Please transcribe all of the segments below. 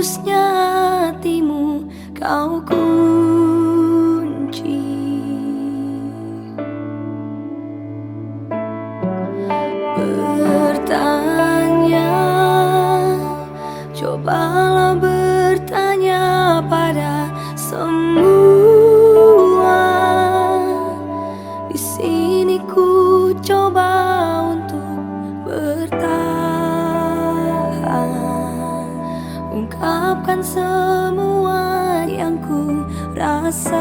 hatimu kau kunci. Bertanya Cobalah Ungkapkan semua yang ku rasakan.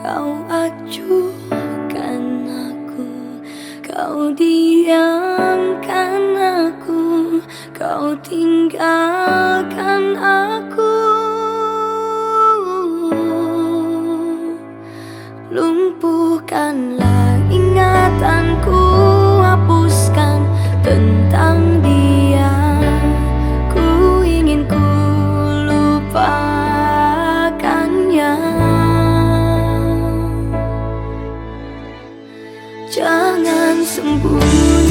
Kau acuhkan aku Kau diamkan aku Kau tinggalkan aku tentang dia Ku ingin ku lupakannya. Jangan sembunyi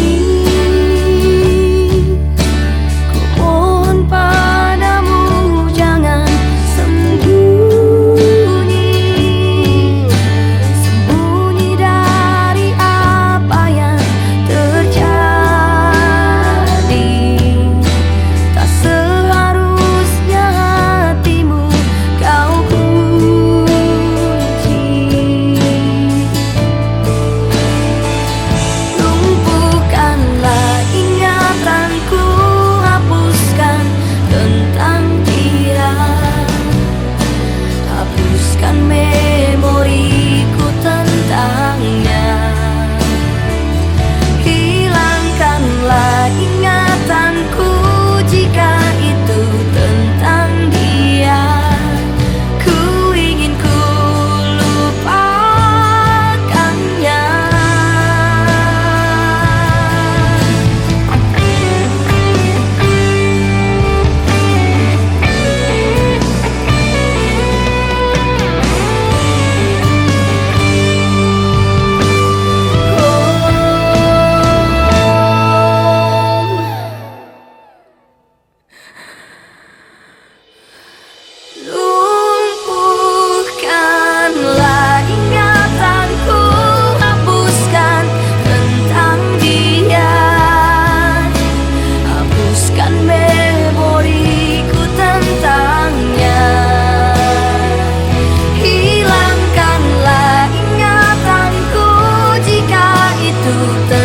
the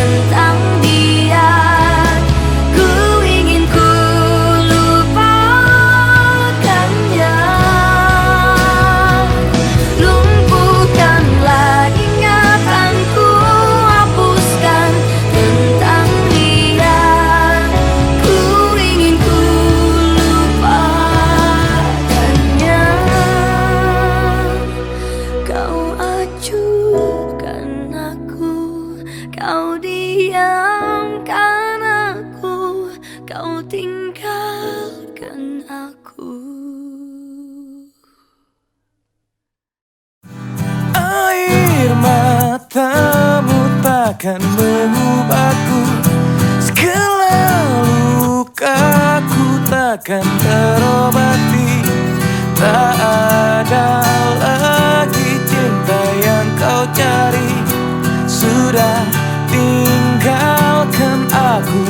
aku. Air matamu takkan mengubahku. Segala lukaku takkan terobati. Tak ada lagi cinta yang kau cari. Sudah tinggalkan aku